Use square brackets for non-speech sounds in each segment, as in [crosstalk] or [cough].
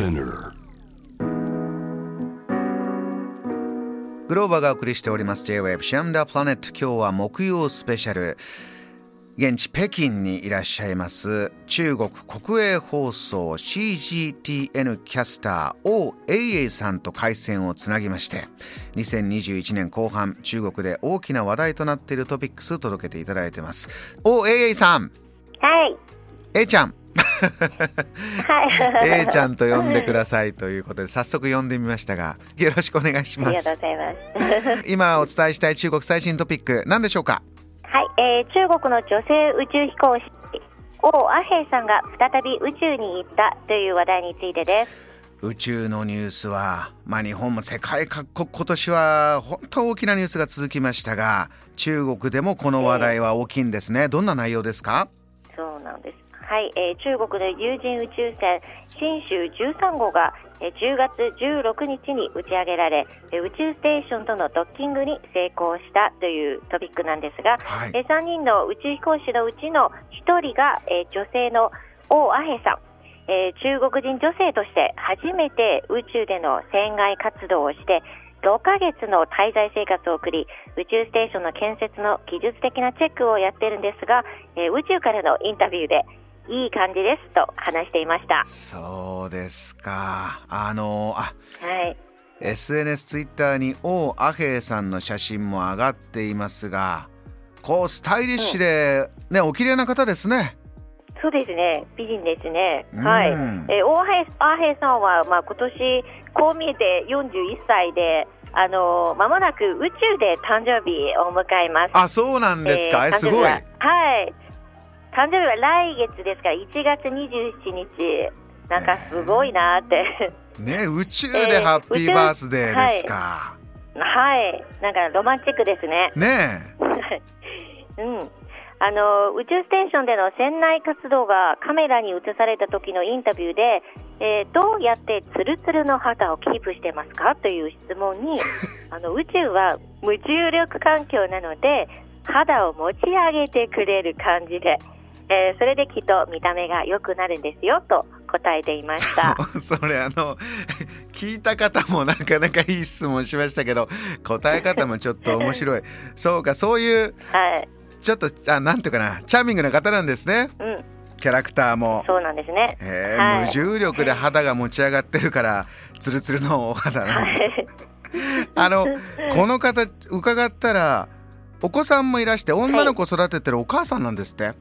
Spinner. グローバーがお送りしております J-Wave シャムダプラネット。今日は木曜スペシャル。現地北京にいらっしゃいます。中国国営放送 CGTN キャスター王英英さんと回線をつなぎまして2021年後半中国で大きな話題となっているトピックスを届けていただいてます。王英英さん。はい。A ちゃんはい。A ちゃんと呼んでくださいということで早速呼んでみましたがよろしくお願いしあますりがとうございます。今お伝えしたい中国最新トピック何でしょうか？はい、えー、中国の女性宇宙飛行士王阿平さんが再び宇宙に行ったという話題についてです。宇宙のニュースは、まあ、日本も世界各国今年は本当大きなニュースが続きましたが中国でもこの話題は大きいんですね、どんな内容ですか？そうなんです。はい、えー、中国の有人宇宙船新州13号が、えー、10月16日に打ち上げられ、えー宇宙ステーションとのドッキングに成功したというトピックなんですが、はいえー3人の宇宙飛行士のうちの1人が、えー女性の王阿平さん。えー中国人女性として初めて宇宙での船外活動をして6ヶ月の滞在生活を送り宇宙ステーションの建設の技術的なチェックをやってるんですが、えー宇宙からのインタビューでいい感じですと話していました。そうですか。あのあはい、SNS ツイッターに王阿平さんの写真も上がっていますがこうスタイリッシュで、ねお綺麗な方ですね。そうですね、美人ですね。うん。はい、えー、大平阿平さんは、まあ、今年こう見えて41歳で、あのー、間もなく宇宙で誕生日を迎えます。あそうなんですか、えすごい。はい。誕生日は来月ですから、1月27日。なんかすごいなーって。ね宇宙でハッピーバースデーですか、はい。なんかロマンチックですね。ね [laughs] うん。あの宇宙ステーションでの船内活動がカメラに映された時のインタビューで、えーどうやってツルツルの肌をキープしてますかという質問に [laughs] あの宇宙は無重力環境なので肌を持ち上げてくれる感じで、えーそれできっと見た目が良くなるんですよと答えていました。[laughs] それあの [laughs] 聞いた方もなかなかいい質問しましたけど答え方もちょっと面白い。[laughs] そうかそういうはい、ちょっとあなんていうかなチャーミングな方なんですね。うん、キャラクターも。そうなんですね。へえ、はい。無重力で肌が持ち上がってるからツルツルのお肌なあのこの方伺ったらお子さんもいらして女の子育ててるお母さんなんですって、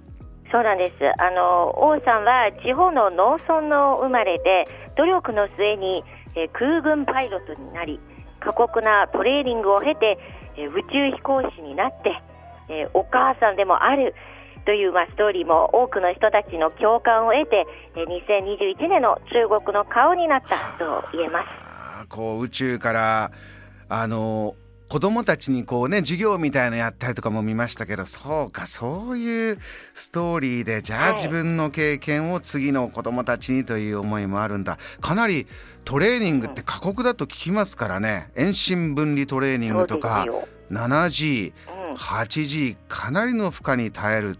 そうなんです。あの王さんは地方の農村の生まれで努力の末に、えー空軍パイロットになり過酷なトレーニングを経て、えー宇宙飛行士になって、えーお母さんでもあるという、まあ、ストーリーも多くの人たちの共感を得て、え2021年の中国の顔になったと言えます。こう宇宙からあの子供たちにこうね授業みたいなのやったりとかも見ましたけどそうかそういうストーリーでじゃあはい。自分の経験を次の子供たちにという思いもあるんだ。かなりトレーニングって過酷だと聞きますからね。遠心分離トレーニングとかそうですよ。7G うん。8G かなりの負荷に耐える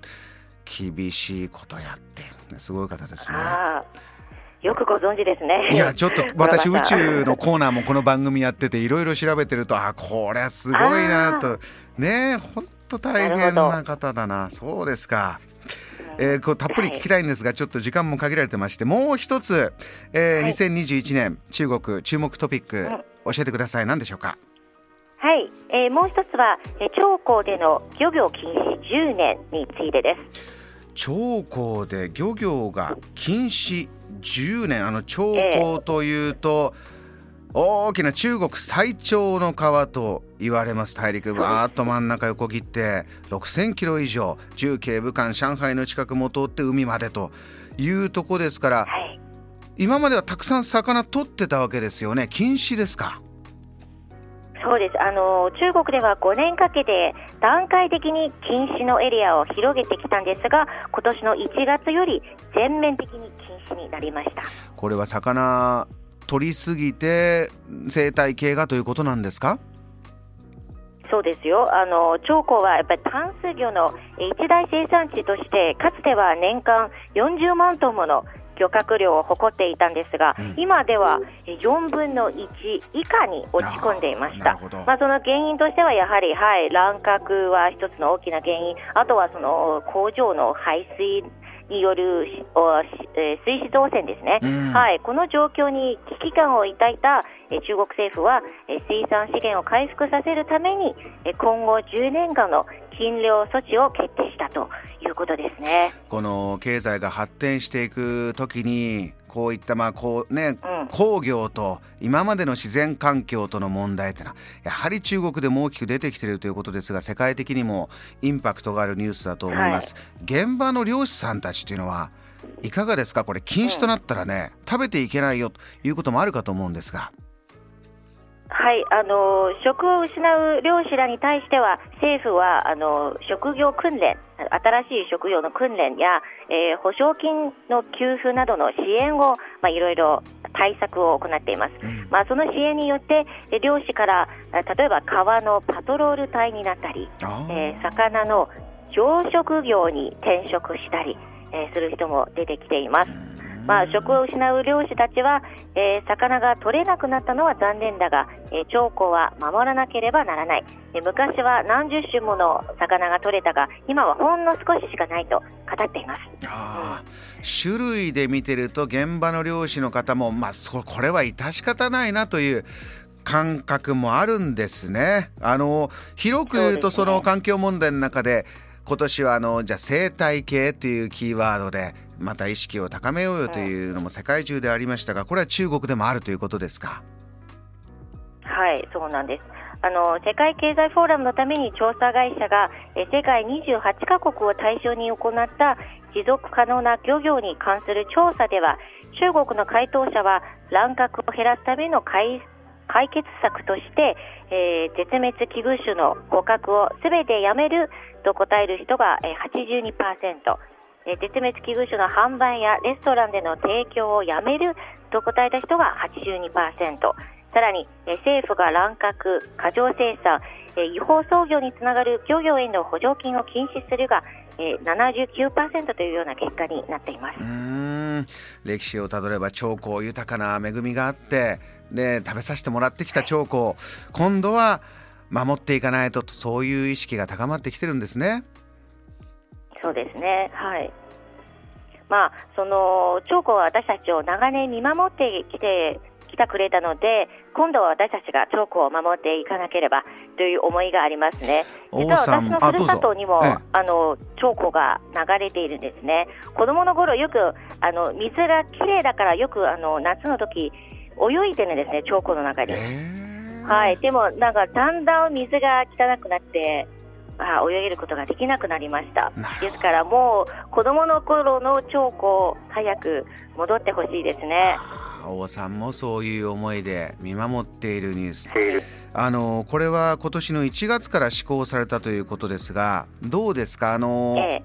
厳しいことやってすごい方ですね。よくご存知ですね。いやちょっと [laughs] 私宇宙のコーナーもこの番組やってていろいろ調べてると [laughs] あこれはすごいなと。ねえほんと大変な方だな。そうですか。えーこうたっぷり聞きたいんですが、ちょっと時間も限られてましてもう一つ、えーはい。2021年中国注目トピック、うん。教えてください。何でしょうか？はい、えーもう一つは、えー長江での漁業禁止10年についてです。長江で漁業が禁止10年あの長江というと、大きな中国最長の川と言われます。大陸わーっと真ん中横切って6,000キロ以上重慶武漢上海の近くも通って海までというとこですからはい、今まではたくさん魚取ってたわけですよね。禁止ですか？そうです。あの中国では5年かけて段階的に禁止のエリアを広げてきたんですが、今年の1月より全面的に禁止になりました。これは魚取りすぎて生態系がということなんですか？そうですよ。あの長江はやっぱり淡水魚のえー一大生産地として、かつては年間40万トンもの漁獲量を誇っていたんですが、うん、今では4分の1以下に落ち込んでいました。まあ、その原因としてはやはり、はい、乱獲は一つの大きな原因、あとはその工場の排水による、えー、水質汚染ですね、うん、はい、この状況に危機感を抱いた、えー、中国政府は、えー、水産資源を回復させるために、えー、今後10年間の禁漁措置を決定したということですね。この経済が発展していくときにこういったまあこうね、うん、工業と今までの自然環境との問題というのはやはり中国でも大きく出てきているということですが世界的にもインパクトがあるニュースだと思います、はい、現場の漁師さんたちというのはいかがですか？これ禁止となったらね、うん、食べていけないよということもあるかと思うんですが。はい、あの職を失う漁師らに対しては政府はあの職業訓練、新しい職業の訓練や、えー、保証金の給付などの支援を、まあ、いろいろ対策を行っています、うん、まあ、その支援によって漁師から例えば川のパトロール隊になったり、えー、魚の養殖業に転職したり、えー、する人も出てきています。まあ、職を失う漁師たちは、えー、魚が取れなくなったのは残念だが、えー、兆候は守らなければならない、えー、昔は何十種もの魚が取れたが今はほんの少ししかないと語っています。あ、うん、種類で見てると現場の漁師の方も、まあ、そこれは致し方ないなという感覚もあるんですね。あの広く言うとその環境問題の中で今年はあのじゃあ生態系というキーワードでまた意識を高めようよというのも世界中でありましたがこれは中国でもあるということですか？はいそうなんです。あの世界経済フォーラムのために調査会社がえ世界28カ国を対象に行った持続可能な漁業に関する調査では中国の回答者は乱獲を減らすための解解決策として、えー、絶滅危惧種の捕獲をすべてやめると答える人が、えー、82%、え、絶滅危惧種の販売やレストランでの提供をやめると答えた人が82%さらに、え、政府が乱獲、過剰生産、え、違法操業につながる漁業への補助金を禁止するが、えー、79%というような結果になっています。歴史をたどれば長江豊かな恵みがあってで食べさせてもらってきた長江今度は守っていかないとそういう意識が高まってきてるんですね。そうですね。はい。まあ、その長江は私たちを長年見守ってきて来てくれたので今度は私たちが長江を守っていかなければという思いがありますね。実は私のふるさとにもあの長江が流れているんですね。子供の頃よくあの水がきれいだからよくあの夏の時泳いでるんですね、長江の中に。はい、でもなんかだんだん水が汚くなってあ泳げることができなくなりました。ですからもう子供の頃の長江早く戻ってほしいですね。王さんもそういう思いで見守っているニュース。あのこれは今年の1月から施行されたということですがどうですか？あの、ええ、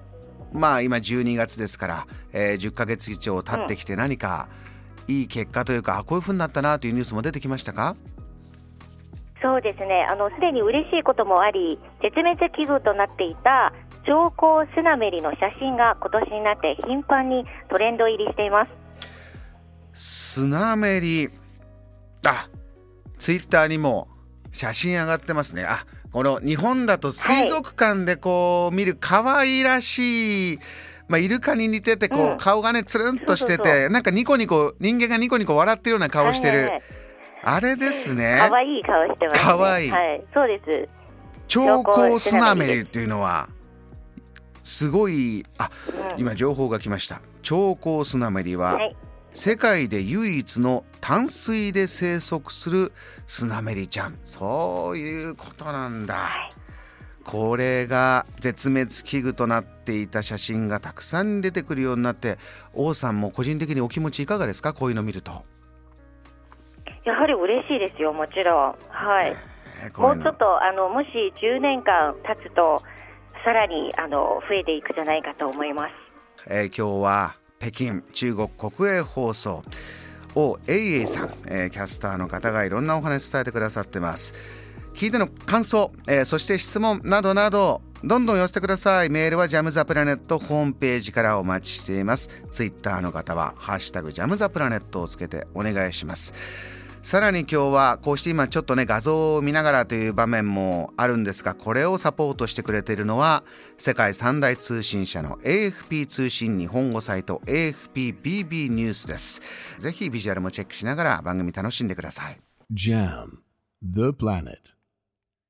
まあ今12月ですから、えー、10ヶ月以上経ってきて何か、うんいい結果というかこういうふうになったなというニュースも出てきましたか？そうですね。あのすでに嬉しいこともあり絶滅危惧となっていた超高スナメリの写真が今年になって頻繁にトレンド入りしています。スナメリあツイッターにも写真上がってますね。あこの日本だと水族館でこう見る可愛らしい、はいまあ、イルカに似ててこう、うん、顔がねつるんとしててなんかニコニコ人間がニコニコ笑ってるような顔してる、はいはいはい、あれですね。可愛い顔してます、ね、可愛い。はい。そうです。超高スナメリっていうのはすごいあ、うん、今情報が来ました。超高スナメリは、はい、世界で唯一の淡水で生息するスナメリちゃん。そういうことなんだ、はい。これが絶滅危惧となっていた写真がたくさん出てくるようになって王さんも個人的にお気持ちいかがですかこういうの見るとやはり嬉しいですよもちろん。はい、えー、もうちょっとあのもし10年間経つとさらにあの増えていくじゃないかと思います、えー、今日は北京中国国営放送王英英さん、えー、キャスターの方がいろんなお話伝えてくださってます。聞いての感想、えー、そして質問などなどどんどん寄せてください。メールはジャムザプラネットホームページからお待ちしています。ツイッターの方はハッシュタグジャムザプラネットをつけてお願いしますさらに今日はこうして今ちょっとね画像を見ながらという場面もあるんですがこれをサポートしてくれているのは世界三大通信社の AFP 通信日本語サイト AFPBB ニュースです。ぜひビジュアルもチェックしながら番組楽しんでください。JAM The Planet